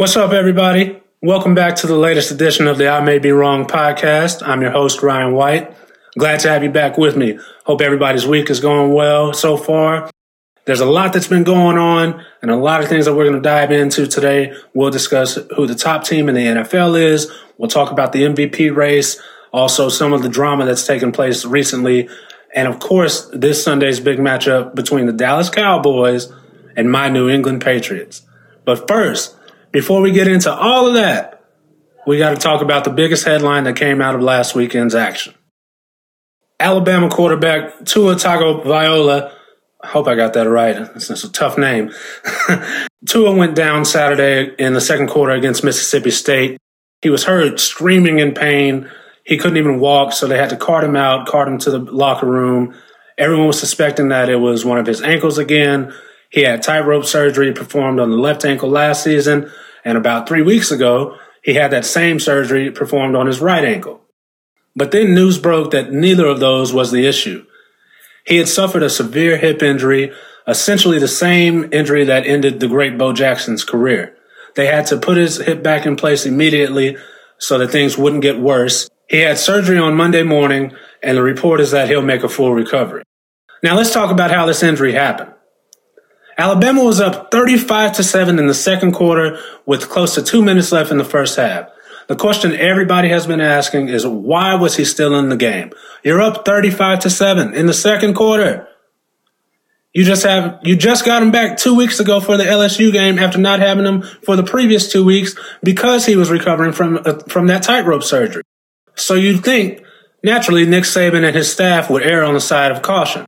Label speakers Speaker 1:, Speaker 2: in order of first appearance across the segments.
Speaker 1: What's up, everybody? Welcome back to the latest edition of the I May Be Wrong podcast. I'm your host, Ryan White. Glad to have you back with me. Hope everybody's week is going well so far. There's a lot that's been going on and a lot of things that we're going to dive into today. We'll discuss who the top team in the NFL is. We'll talk about the MVP race, also some of the drama that's taken place recently. And of course, this Sunday's big matchup between the Dallas Cowboys and my New England Patriots. But first, before we get into all of that, we got to talk about the biggest headline that came out of last weekend's action. Alabama quarterback Tua Tagovailoa, I hope I got that right. It's a tough name. Tua went down Saturday in the second quarter against Mississippi State. He was heard screaming in pain. He couldn't even walk, so they had to cart him out, cart him to the locker room. Everyone was suspecting that it was one of his ankles again. He had tightrope surgery performed on the left ankle last season, and about three weeks ago, he had that same surgery performed on his right ankle. But then news broke that neither of those was the issue. He had suffered a severe hip injury, essentially the same injury that ended the great Bo Jackson's career. They had to put his hip back in place immediately so that things wouldn't get worse. He had surgery on Monday morning, and the report is that he'll make a full recovery. Now let's talk about how this injury happened. Alabama was up 35 to 7 in the second quarter with close to two minutes left in the first half. The question everybody has been asking is why was he still in the game? You're up 35 to 7 in the second quarter. You just have you just got him back 2 weeks ago for the LSU game after not having him for the previous 2 weeks because he was recovering from uh, from that tightrope surgery. So you'd think naturally Nick Saban and his staff would err on the side of caution.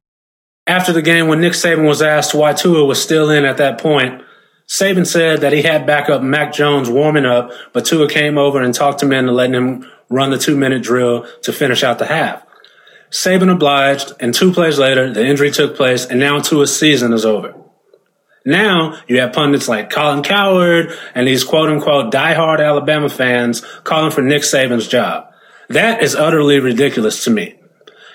Speaker 1: After the game, when Nick Saban was asked why Tua was still in at that point, Saban said that he had backup Mac Jones warming up, but Tua came over and talked to him into letting him run the two minute drill to finish out the half. Saban obliged, and two plays later, the injury took place, and now Tua's season is over. Now you have pundits like Colin Cowherd and these quote unquote diehard Alabama fans calling for Nick Saban's job. That is utterly ridiculous to me.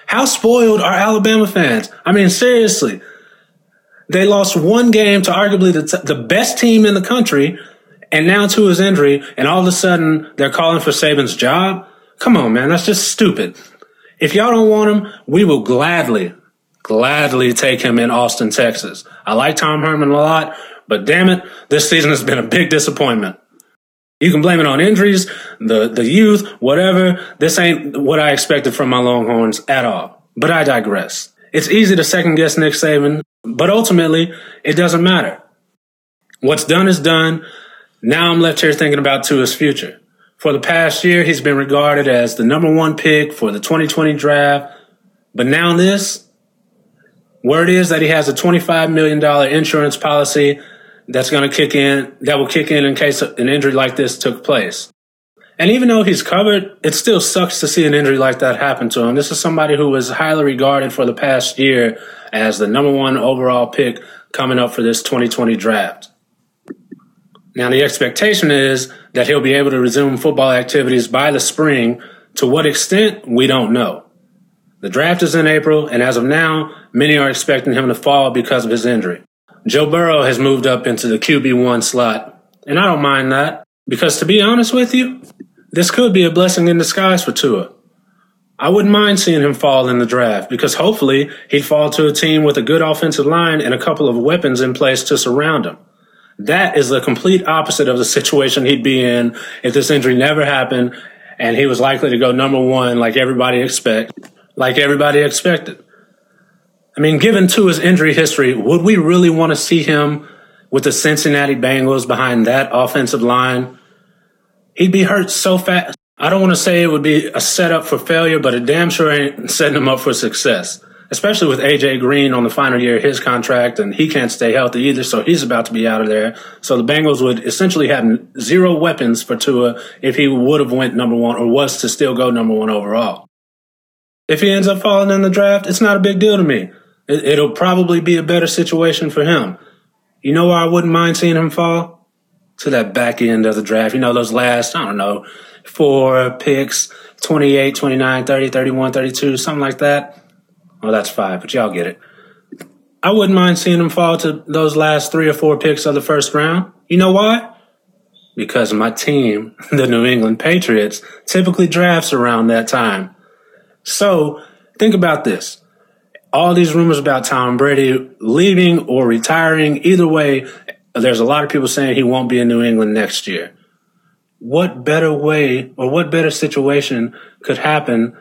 Speaker 1: How spoiled are Alabama fans? I mean, seriously. They lost one game to arguably the, t- the best team in the country, and now to his injury, and all of a sudden they're calling for Saban's job? Come on, man, that's just stupid. If y'all don't want him, we will gladly, gladly take him in Austin, Texas. I like Tom Herman a lot, but damn it, this season has been a big disappointment. You can blame it on injuries, the, the youth, whatever. This ain't what I expected from my Longhorns at all. But I digress. It's easy to second guess Nick Saban, but ultimately, it doesn't matter. What's done is done. Now I'm left here thinking about Tua's future. For the past year, he's been regarded as the number one pick for the 2020 draft. But now this, word is that he has a $25 million insurance policy that's going to kick in, that will kick in in case an injury like this took place. And even though he's covered, it still sucks to see an injury like that happen to him. This is somebody who was highly regarded for the past year as the number one overall pick coming up for this 2020 draft. Now, the expectation is that he'll be able to resume football activities by the spring. To what extent, we don't know. The draft is in April, and as of now, many are expecting him to fall because of his injury. Joe Burrow has moved up into the QB1 slot, and I don't mind that because to be honest with you, this could be a blessing in disguise for Tua. I wouldn't mind seeing him fall in the draft because hopefully he'd fall to a team with a good offensive line and a couple of weapons in place to surround him. That is the complete opposite of the situation he'd be in if this injury never happened and he was likely to go number one like everybody expect, like everybody expected. I mean, given to his injury history, would we really want to see him with the Cincinnati Bengals behind that offensive line? He'd be hurt so fast. I don't want to say it would be a setup for failure, but it damn sure ain't setting him up for success. Especially with AJ Green on the final year of his contract, and he can't stay healthy either, so he's about to be out of there. So the Bengals would essentially have zero weapons for Tua if he would have went number one or was to still go number one overall. If he ends up falling in the draft, it's not a big deal to me. It, will probably be a better situation for him. You know where I wouldn't mind seeing him fall? To that back end of the draft. You know, those last, I don't know, four picks, 28, 29, 30, 31, 32, something like that. Well, that's five, but y'all get it. I wouldn't mind seeing him fall to those last three or four picks of the first round. You know why? because my team, the New England Patriots, typically drafts around that time. So think about this. All these rumors about Tom Brady leaving or retiring, either way, there's a lot of people saying he won't be in New England next year. What better way or what better situation could happen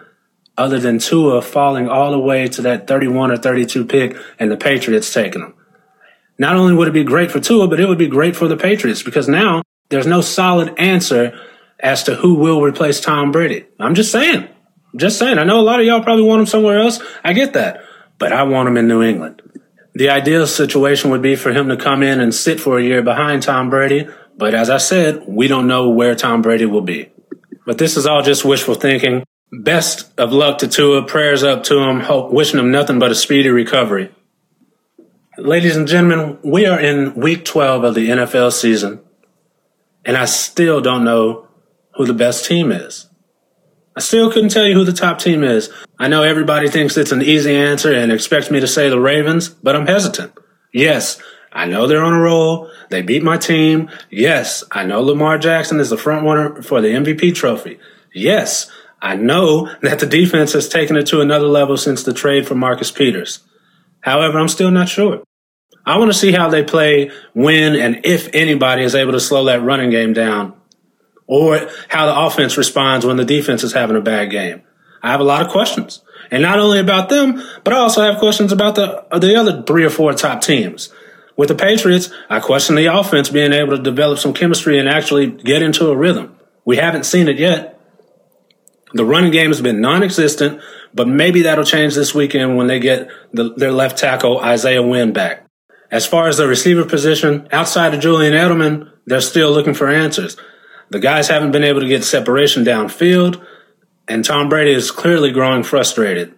Speaker 1: other than Tua falling all the way to that 31 or 32 pick and the Patriots taking him? Not only would it be great for Tua, but it would be great for the Patriots because now there's no solid answer as to who will replace Tom Brady. I'm just saying. Just saying. I know a lot of y'all probably want him somewhere else. I get that. But I want him in New England. The ideal situation would be for him to come in and sit for a year behind Tom Brady. But as I said, we don't know where Tom Brady will be. But this is all just wishful thinking. Best of luck to Tua. Prayers up to him. Hope, wishing him nothing but a speedy recovery. Ladies and gentlemen, we are in week 12 of the NFL season and I still don't know who the best team is. I still couldn't tell you who the top team is. I know everybody thinks it's an easy answer and expects me to say the Ravens, but I'm hesitant. Yes, I know they're on a roll. They beat my team. Yes, I know Lamar Jackson is the front runner for the MVP trophy. Yes, I know that the defense has taken it to another level since the trade for Marcus Peters. However, I'm still not sure. I want to see how they play when and if anybody is able to slow that running game down or how the offense responds when the defense is having a bad game. I have a lot of questions and not only about them, but I also have questions about the, the other three or four top teams. With the Patriots, I question the offense being able to develop some chemistry and actually get into a rhythm. We haven't seen it yet. The running game has been non-existent, but maybe that'll change this weekend when they get the, their left tackle Isaiah Wynn back. As far as the receiver position, outside of Julian Edelman, they're still looking for answers. The guys haven't been able to get separation downfield, and Tom Brady is clearly growing frustrated.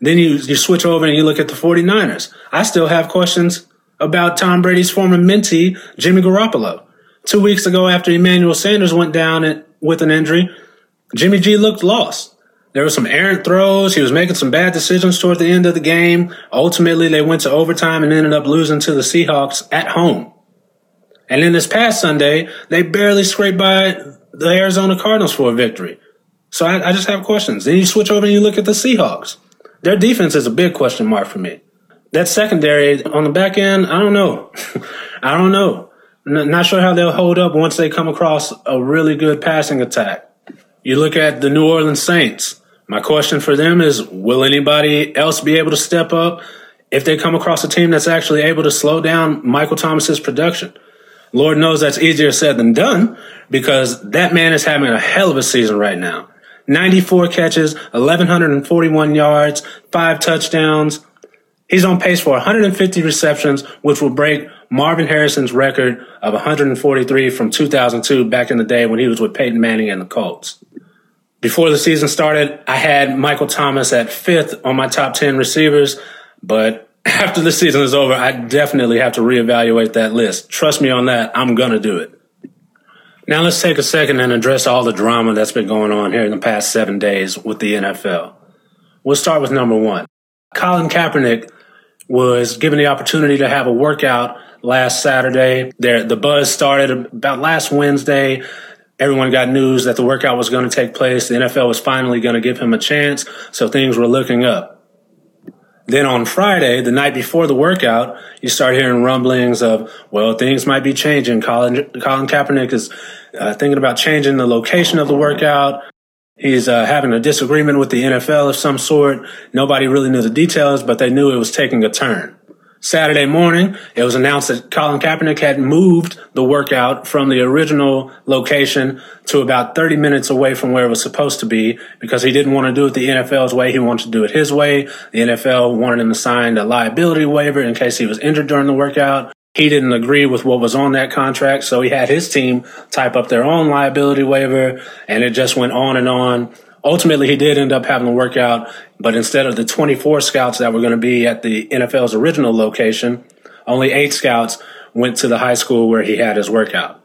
Speaker 1: Then you, you switch over and you look at the 49ers. I still have questions about Tom Brady's former mentee, Jimmy Garoppolo. Two weeks ago, after Emmanuel Sanders went down with an injury, Jimmy G looked lost. There were some errant throws. He was making some bad decisions toward the end of the game. Ultimately, they went to overtime and ended up losing to the Seahawks at home. And then this past Sunday, they barely scraped by the Arizona Cardinals for a victory. So I, I just have questions. Then you switch over and you look at the Seahawks. Their defense is a big question mark for me. That secondary on the back end, I don't know. I don't know. not sure how they'll hold up once they come across a really good passing attack. You look at the New Orleans Saints. My question for them is Will anybody else be able to step up if they come across a team that's actually able to slow down Michael Thomas's production? Lord knows that's easier said than done because that man is having a hell of a season right now. 94 catches, 1,141 yards, five touchdowns. He's on pace for 150 receptions, which will break Marvin Harrison's record of 143 from 2002 back in the day when he was with Peyton Manning and the Colts. Before the season started, I had Michael Thomas at fifth on my top 10 receivers, but after the season is over, I definitely have to reevaluate that list. Trust me on that. I'm going to do it. Now let's take a second and address all the drama that's been going on here in the past seven days with the NFL. We'll start with number one. Colin Kaepernick was given the opportunity to have a workout last Saturday. There, the buzz started about last Wednesday everyone got news that the workout was going to take place. The NFL was finally going to give him a chance. So things were looking up. Then on Friday, the night before the workout, you start hearing rumblings of, well, things might be changing. Colin, Colin Kaepernick is uh, thinking about changing the location of the workout. He's uh, having a disagreement with the NFL of some sort. Nobody really knew the details, but they knew it was taking a turn. Saturday morning, it was announced that Colin Kaepernick had moved the workout from the original location to about 30 minutes away from where it was supposed to be because he didn't want to do it the NFL's way. He wanted to do it his way. The NFL wanted him to sign a liability waiver in case he was injured during the workout. He didn't agree with what was on that contract, so he had his team type up their own liability waiver, and it just went on and on ultimately he did end up having to work out, but instead of the 24 scouts that were going to be at the NFL's original location, only eight scouts went to the high school where he had his workout.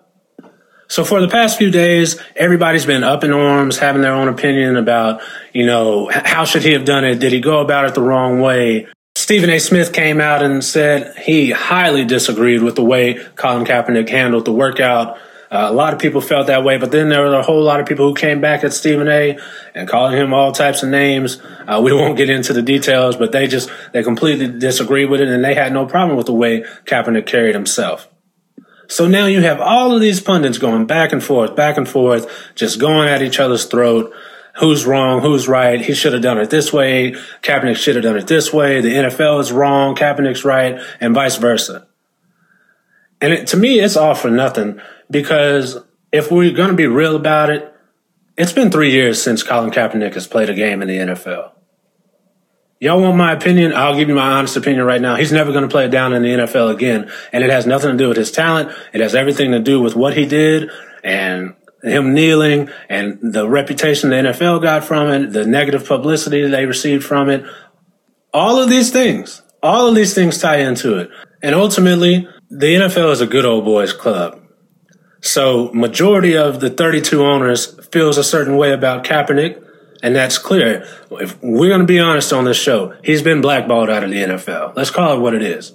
Speaker 1: So for the past few days, everybody's been up in arms, having their own opinion about, you know, how should he have done it? Did he go about it the wrong way? Stephen A. Smith came out and said he highly disagreed with the way Colin Kaepernick handled the workout. Uh, a lot of people felt that way, but then there were a whole lot of people who came back at Stephen A. and calling him all types of names. Uh, we won't get into the details, but they just they completely disagreed with it, and they had no problem with the way Kaepernick carried himself. So now you have all of these pundits going back and forth, back and forth, just going at each other's throat. Who's wrong? Who's right? He should have done it this way. Kaepernick should have done it this way. The NFL is wrong. Kaepernick's right, and vice versa. And it, to me, it's all for nothing because if we're going to be real about it, it's been three years since Colin Kaepernick has played a game in the NFL. Y'all want my opinion? I'll give you my honest opinion right now. He's never going to play down in the NFL again. And it has nothing to do with his talent. It has everything to do with what he did and him kneeling and the reputation the NFL got from it, the negative publicity they received from it. All of these things, all of these things tie into it. And ultimately, the NFL is a good old boys club. So majority of the 32 owners feels a certain way about Kaepernick, and that's clear. If we're going to be honest on this show, he's been blackballed out of the NFL. Let's call it what it is.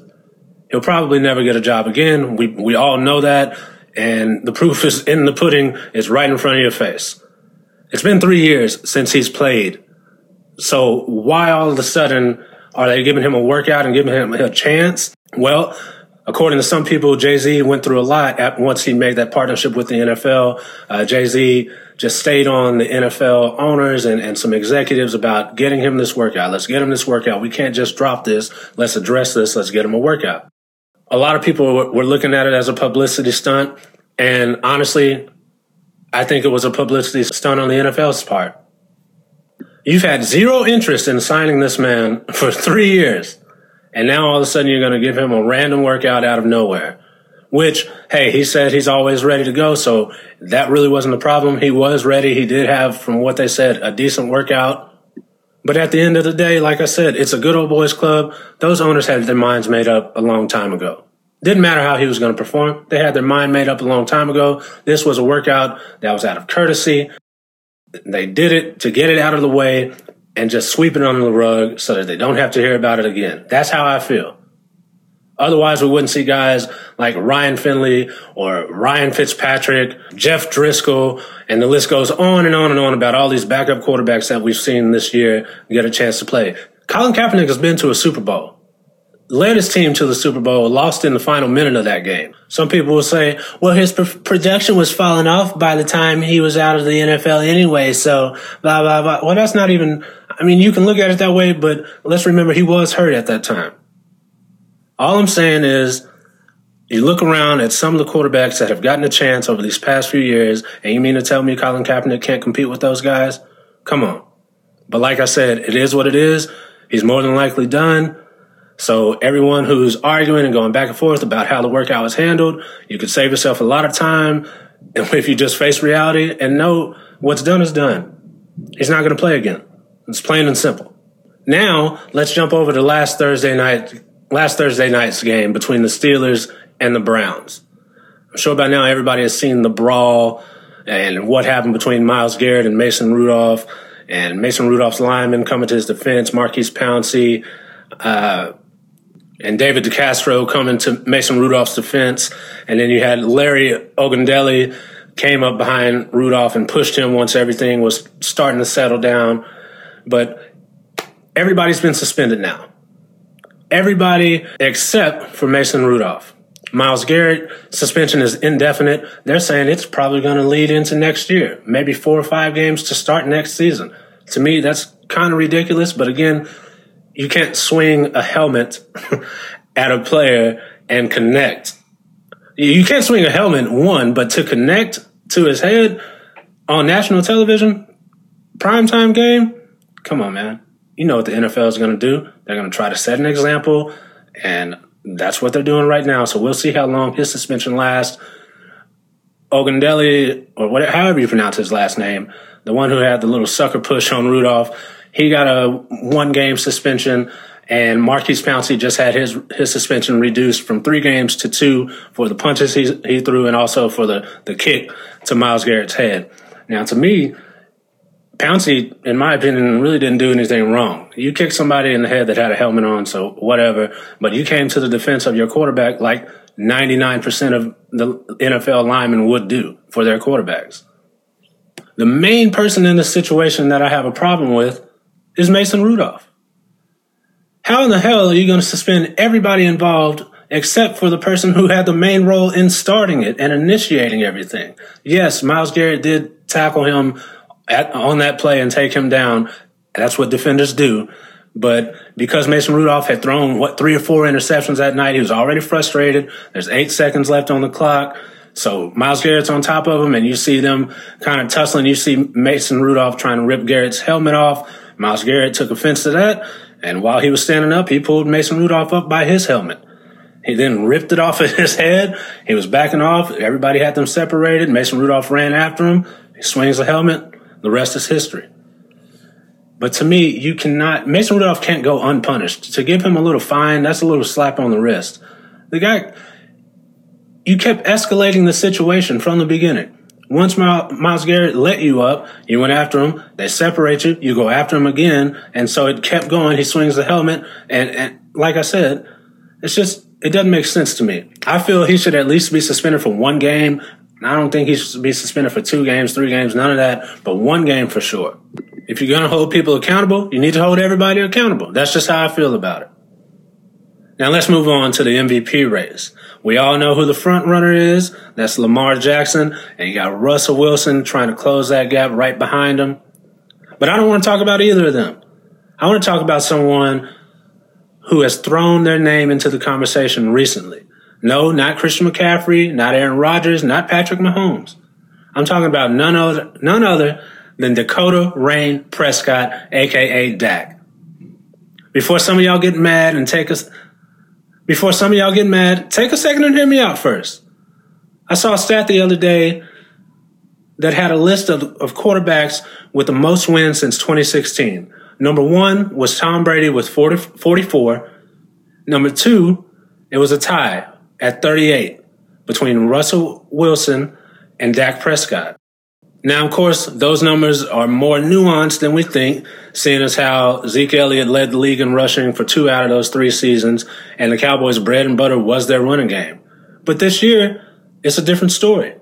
Speaker 1: He'll probably never get a job again. We we all know that, and the proof is in the pudding. It's right in front of your face. It's been three years since he's played. So why all of a sudden are they giving him a workout and giving him a chance? Well, according to some people, Jay Z went through a lot at, once he made that partnership with the NFL. Uh, Jay Z just stayed on the NFL owners and, and some executives about getting him this workout. Let's get him this workout. We can't just drop this. Let's address this. Let's get him a workout. A lot of people were looking at it as a publicity stunt. And honestly, I think it was a publicity stunt on the NFL's part. You've had zero interest in signing this man for three years. And now all of a sudden you're going to give him a random workout out of nowhere. Which, hey, he said he's always ready to go. So that really wasn't the problem. He was ready. He did have, from what they said, a decent workout. But at the end of the day, like I said, it's a good old boys club. Those owners had their minds made up a long time ago. Didn't matter how he was going to perform. They had their mind made up a long time ago. This was a workout that was out of courtesy. They did it to get it out of the way and just sweep it under the rug so that they don't have to hear about it again. That's how I feel. Otherwise, we wouldn't see guys like Ryan Finley or Ryan Fitzpatrick, Jeff Driskel, and the list goes on and on and on about all these backup quarterbacks that we've seen this year get a chance to play. Colin Kaepernick has been to a Super Bowl led his team to the Super Bowl, lost in the final minute of that game. Some people will say, well, his pr- production was falling off by the time he was out of the NFL anyway, so blah, blah, blah. Well, that's not even, I mean, you can look at it that way, but let's remember he was hurt at that time. All I'm saying is, you look around at some of the quarterbacks that have gotten a chance over these past few years, and you mean to tell me Colin Kaepernick can't compete with those guys? Come on. But like I said, it is what it is. He's more than likely done. So everyone who's arguing and going back and forth about how the workout was handled, you could save yourself a lot of time if you just face reality and know what's done is done. He's not going to play again. It's plain and simple. Now let's jump over to last Thursday night, last Thursday night's game between the Steelers and the Browns. I'm sure by now everybody has seen the brawl and what happened between Myles Garrett and Mason Rudolph and Mason Rudolph's lineman coming to his defense, Maurkice Pouncey, uh, and David DeCastro coming to Mason Rudolph's defense. And then you had Larry Ogundele came up behind Rudolph and pushed him once everything was starting to settle down. But everybody's been suspended now. Everybody except for Mason Rudolph. Myles Garrett suspension is indefinite. They're saying it's probably going to lead into next year, maybe four or five games to start next season. To me, that's kind of ridiculous. But again, you can't swing a helmet at a player and connect. You can't swing a helmet, one, but to connect to his head on national television, primetime game, come on, man. You know what the NFL is going to do. They're going to try to set an example, and that's what they're doing right now. So we'll see how long his suspension lasts. Ogundele, or whatever, however you pronounce his last name, the one who had the little sucker push on Rudolph, he got a one game suspension, and Maurkice Pouncey just had his his suspension reduced from three games to two for the punches he he threw and also for the the kick to Myles Garrett's head. Now, to me, Pouncey, in my opinion, really didn't do anything wrong. You kicked somebody in the head that had a helmet on, so whatever. But you came to the defense of your quarterback like 99% of the NFL linemen would do for their quarterbacks. The main person in this situation that I have a problem with is Mason Rudolph. How in the hell are you going to suspend everybody involved except for the person who had the main role in starting it and initiating everything? Yes, Myles Garrett did tackle him at, on that play and take him down. That's what defenders do. But because Mason Rudolph had thrown what three or four interceptions that night, he was already frustrated. There's eight seconds left on the clock. So Myles Garrett's on top of him and you see them kind of tussling. You see Mason Rudolph trying to rip Garrett's helmet off. Myles Garrett took offense to that. And while he was standing up, he pulled Mason Rudolph up by his helmet. He then ripped it off of his head. He was backing off. Everybody had them separated. Mason Rudolph ran after him. He swings the helmet. The rest is history. But to me, you cannot, Mason Rudolph can't go unpunished. To give him a little fine, that's a little slap on the wrist. The guy, you kept escalating the situation from the beginning. Once Myles Garrett let you up, you went after him. They separate you. You go after him again, and so it kept going. He swings the helmet, and, and like I said, it's just it doesn't make sense to me. I feel he should at least be suspended for one game. I don't think he should be suspended for two games, three games, none of that, but one game for sure. If you're going to hold people accountable, you need to hold everybody accountable. That's just how I feel about it. Now let's move on to the MVP race. We all know who the front runner is. That's Lamar Jackson. And you got Russell Wilson trying to close that gap right behind him. But I don't want to talk about either of them. I want to talk about someone who has thrown their name into the conversation recently. No, not Christian McCaffrey, not Aaron Rodgers, not Patrick Mahomes. I'm talking about none other, none other than Dakota Rayne Prescott, aka Dak. Before some of y'all get mad and take us before some of y'all get mad, take a second and hear me out first. I saw a stat the other day that had a list of, of quarterbacks with the most wins since 2016. Number one was Tom Brady with 40, 44. Number two, it was a tie at 38 between Russell Wilson and Dak Prescott. Now, of course, those numbers are more nuanced than we think, seeing as how Zeke Elliott led the league in rushing for two out of those three seasons, and the Cowboys' bread and butter was their running game. But this year, it's a different story.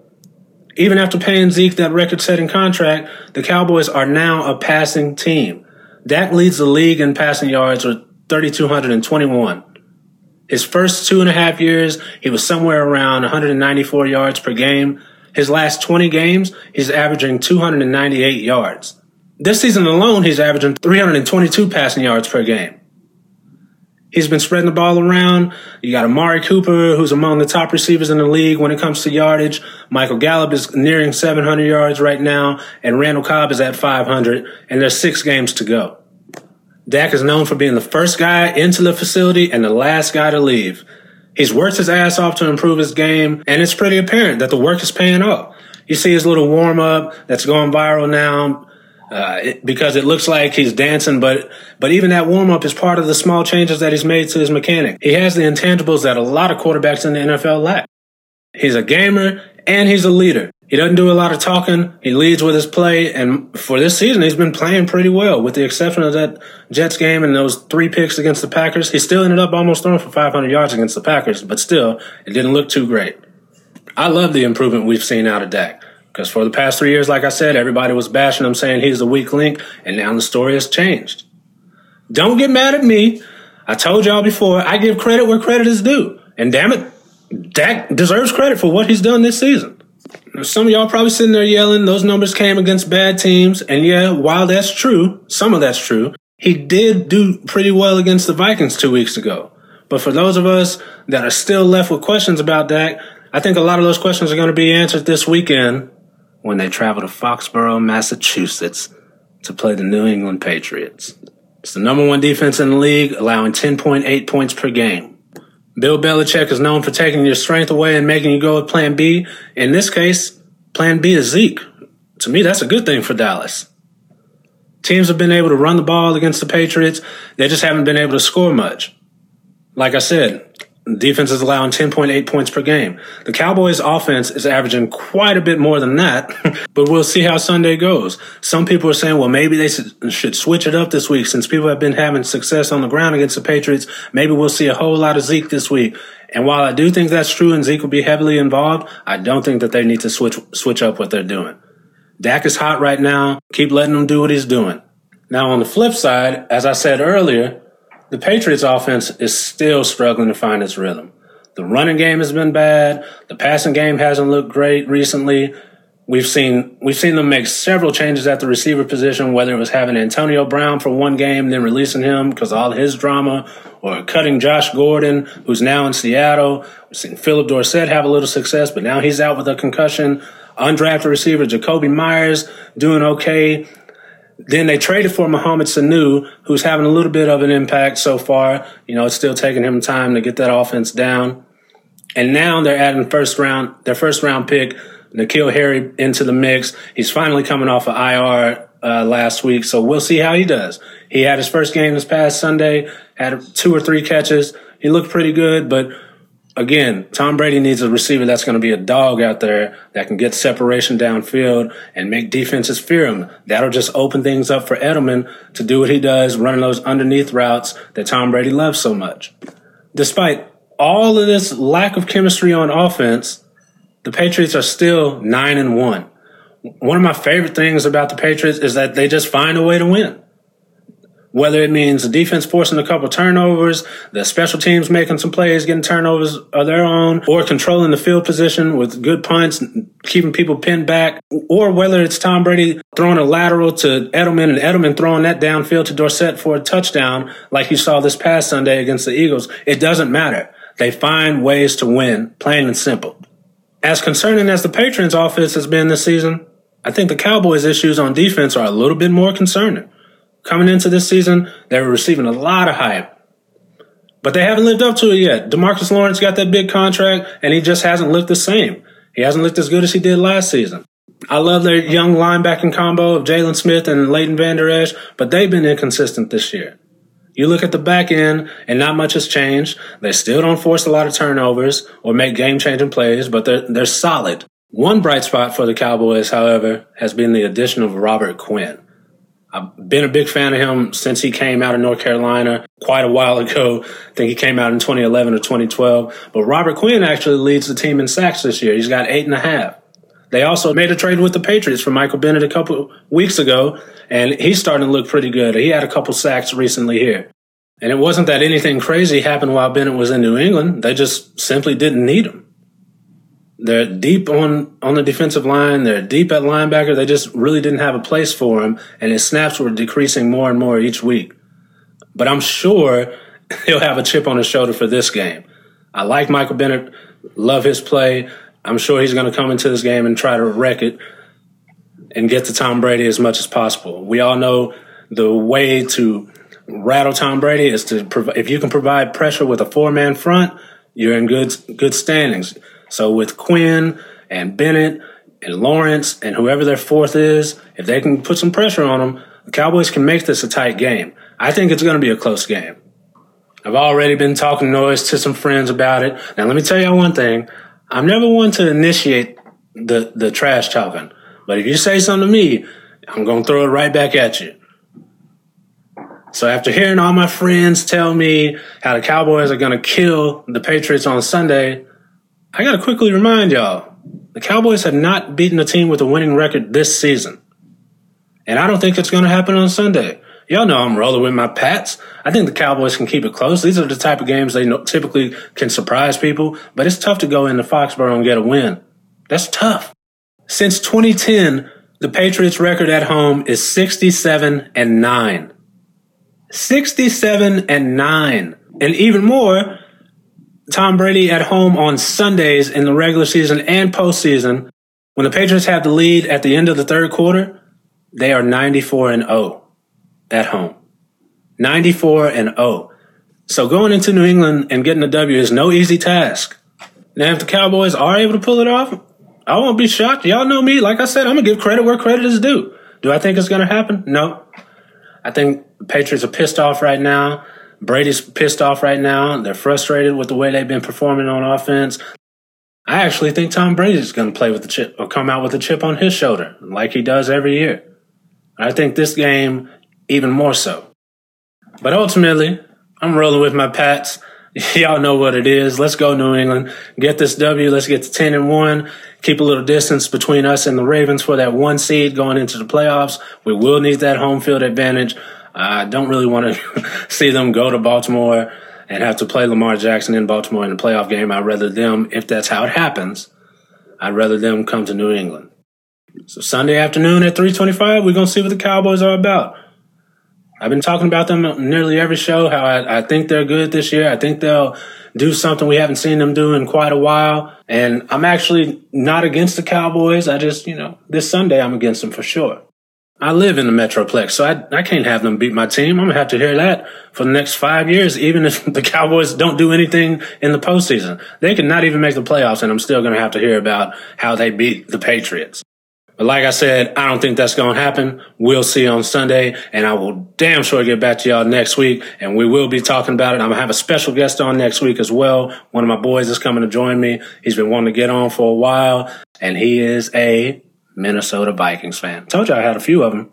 Speaker 1: Even after paying Zeke that record setting contract, the Cowboys are now a passing team. Dak leads the league in passing yards with 3,221. His first two and a half years, he was somewhere around 194 yards per game. His last 20 games, he's averaging 298 yards. This season alone, he's averaging 322 passing yards per game. He's been spreading the ball around. You got Amari Cooper, who's among the top receivers in the league when it comes to yardage. Michael Gallup is nearing 700 yards right now, and Randall Cobb is at 500, and there's six games to go. Dak is known for being the first guy into the facility and the last guy to leave. He's worked his ass off to improve his game, and it's pretty apparent that the work is paying off. You see his little warm up that's going viral now. Uh, it, because it looks like he's dancing, but but even that warm up is part of the small changes that he's made to his mechanic. He has the intangibles that a lot of quarterbacks in the NFL lack. He's a gamer and he's a leader. He doesn't do a lot of talking. He leads with his play. And for this season, he's been playing pretty well, with the exception of that Jets game and those three picks against the Packers. He still ended up almost throwing for 500 yards against the Packers, but still, it didn't look too great. I love the improvement we've seen out of Dak. Because for the past three years, like I said, everybody was bashing him, saying he's the weak link, and now the story has changed. Don't get mad at me. I told y'all before, I give credit where credit is due. And damn it, Dak deserves credit for what he's done this season. Some of y'all probably sitting there yelling those numbers came against bad teams. And yeah, while that's true, some of that's true, he did do pretty well against the Vikings two weeks ago. But for those of us that are still left with questions about Dak, I think a lot of those questions are going to be answered this weekend when they travel to Foxborough, Massachusetts to play the New England Patriots. It's the number one defense in the league, allowing 10.8 points per game. Bill Belichick is known for taking your strength away and making you go with plan B. In this case, plan B is Zeke. To me, that's a good thing for Dallas. Teams have been able to run the ball against the Patriots. They just haven't been able to score much. Like I said, defense is allowing 10.8 points per game. The Cowboys offense is averaging quite a bit more than that, but we'll see how Sunday goes. Some people are saying, well, maybe they should switch it up this week since people have been having success on the ground against the Patriots. Maybe we'll see a whole lot of Zeke this week. And while I do think that's true and Zeke will be heavily involved, I don't think that they need to switch, switch up what they're doing. Dak is hot right now. Keep letting him do what he's doing. Now, on the flip side, as I said earlier, the Patriots offense is still struggling to find its rhythm. The running game has been bad. The passing game hasn't looked great recently. We've seen we've seen them make several changes at the receiver position, whether it was having Antonio Brown for one game, then releasing him because all his drama, or cutting Josh Gordon, who's now in Seattle. We've seen Phillip Dorsett have a little success, but now he's out with a concussion. Undrafted receiver Jakobi Meyers doing okay. Then they traded for Mohamed Sanu, who's having a little bit of an impact so far. You know, it's still taking him time to get that offense down. And now they're adding first round, their first round pick, N'Keal Harry, into the mix. He's finally coming off of IR uh, last week, so we'll see how he does. He had his first game this past Sunday, had two or three catches. He looked pretty good, but again, Tom Brady needs a receiver that's going to be a dog out there that can get separation downfield and make defenses fear him. That'll just open things up for Edelman to do what he does, running those underneath routes that Tom Brady loves so much. Despite all of this lack of chemistry on offense, the Patriots are still nine and one. One of my favorite things about the Patriots is that they just find a way to win whether it means the defense forcing a couple turnovers, the special teams making some plays, getting turnovers of their own, or controlling the field position with good punts, keeping people pinned back, or whether it's Tom Brady throwing a lateral to Edelman and Edelman throwing that downfield to Dorsett for a touchdown, like you saw this past Sunday against the Eagles. It doesn't matter. They find ways to win, plain and simple. As concerning as the Patriots offense has been this season, I think the Cowboys' issues on defense are a little bit more concerning coming into this season, they were receiving a lot of hype. But they haven't lived up to it yet. DeMarcus Lawrence got that big contract, and he just hasn't looked the same. He hasn't looked as good as he did last season. I love their young linebacking combo of Jaylon Smith and Leighton Vander Esch, but they've been inconsistent this year. You look at the back end, and not much has changed. They still don't force a lot of turnovers or make game changing plays, but they're, they're solid. One bright spot for the Cowboys, however, has been the addition of Robert Quinn. I've been a big fan of him since he came out of North Carolina quite a while ago. I think he came out in 2011 or 2012. But Robert Quinn actually leads the team in sacks this year. He's got eight and a half. They also made a trade with the Patriots for Michael Bennett a couple weeks ago, and he's starting to look pretty good. He had a couple sacks recently here. And it wasn't that anything crazy happened while Bennett was in New England. They just simply didn't need him. They're deep on, on the defensive line. They're deep at linebacker. They just really didn't have a place for him, and his snaps were decreasing more and more each week. But I'm sure he'll have a chip on his shoulder for this game. I like Michael Bennett, love his play. I'm sure he's going to come into this game and try to wreck it and get to Tom Brady as much as possible. We all know the way to rattle Tom Brady is to if you can provide pressure with a four man front, you're in good good standings. So with Quinn and Bennett and Lawrence and whoever their fourth is, if they can put some pressure on them, the Cowboys can make this a tight game. I think it's going to be a close game. I've already been talking noise to some friends about it. Now let me tell you one thing. I'm never one to initiate the, the trash talking. But if you say something to me, I'm going to throw it right back at you. So after hearing all my friends tell me how the Cowboys are going to kill the Patriots on Sunday, I got to quickly remind y'all the Cowboys have not beaten a team with a winning record this season. And I don't think it's going to happen on Sunday. Y'all know I'm rolling with my Pats. I think the Cowboys can keep it close. These are the type of games they typically can surprise people, but it's tough to go into Foxborough and get a win. That's tough. Since 2010, the Patriots record at home is 67 and 9. 67 and 9. And even more, Tom Brady at home on Sundays in the regular season and postseason. When the Patriots have the lead at the end of the third quarter, they are 94 and 0 at home. 94 and 0. So going into New England and getting a W is no easy task. Now, if the Cowboys are able to pull it off, I won't be shocked. Y'all know me. Like I said, I'm going to give credit where credit is due. Do I think it's going to happen? No. I think the Patriots are pissed off right now. Brady's pissed off right now. They're frustrated with the way they've been performing on offense. I actually think Tom Brady's going to play with the chip or come out with a chip on his shoulder like he does every year. I think this game even more so. But ultimately, I'm rolling with my Pats. Y'all know what it is. Let's go New England. Get this W. Let's get to 10 and 1. Keep a little distance between us and the Ravens for that one seed going into the playoffs. We will need that home field advantage. I don't really want to see them go to Baltimore and have to play Lamar Jackson in Baltimore in the playoff game. I'd rather them, if that's how it happens, I'd rather them come to New England. So Sunday afternoon at 325, we're going to see what the Cowboys are about. I've been talking about them nearly every show, how I, I think they're good this year. I think they'll do something we haven't seen them do in quite a while. And I'm actually not against the Cowboys. I just, you know, this Sunday I'm against them for sure. I live in the Metroplex, so I, I can't have them beat my team. I'm to have to hear that for the next five years, even if the Cowboys don't do anything in the postseason. They could not even make the playoffs, and I'm still to have to hear about how they beat the Patriots. But like I said, I don't think that's to happen. We'll see on Sunday, and I will damn sure get back to y'all next week, and we will be talking about it. I'm to have a special guest on next week as well. One of my boys is coming to join me. He's been wanting to get on for a while, and he is a Minnesota Vikings fan. Told you I had a few of them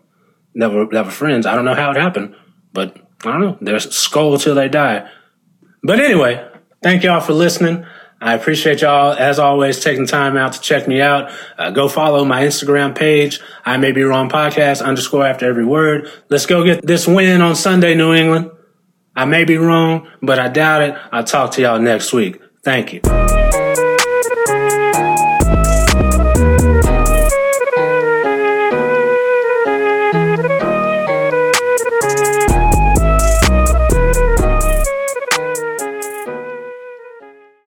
Speaker 1: that were, that were friends. I don't know how it happened, but I don't know. They're Skol till they die. But anyway, thank y'all for listening. I appreciate y'all, as always, taking time out to check me out. Uh, go follow my Instagram page. I may be wrong podcast underscore after every word. Let's go get this win on Sunday, New England. I may be wrong, but I doubt it. I'll talk to y'all next week. Thank you.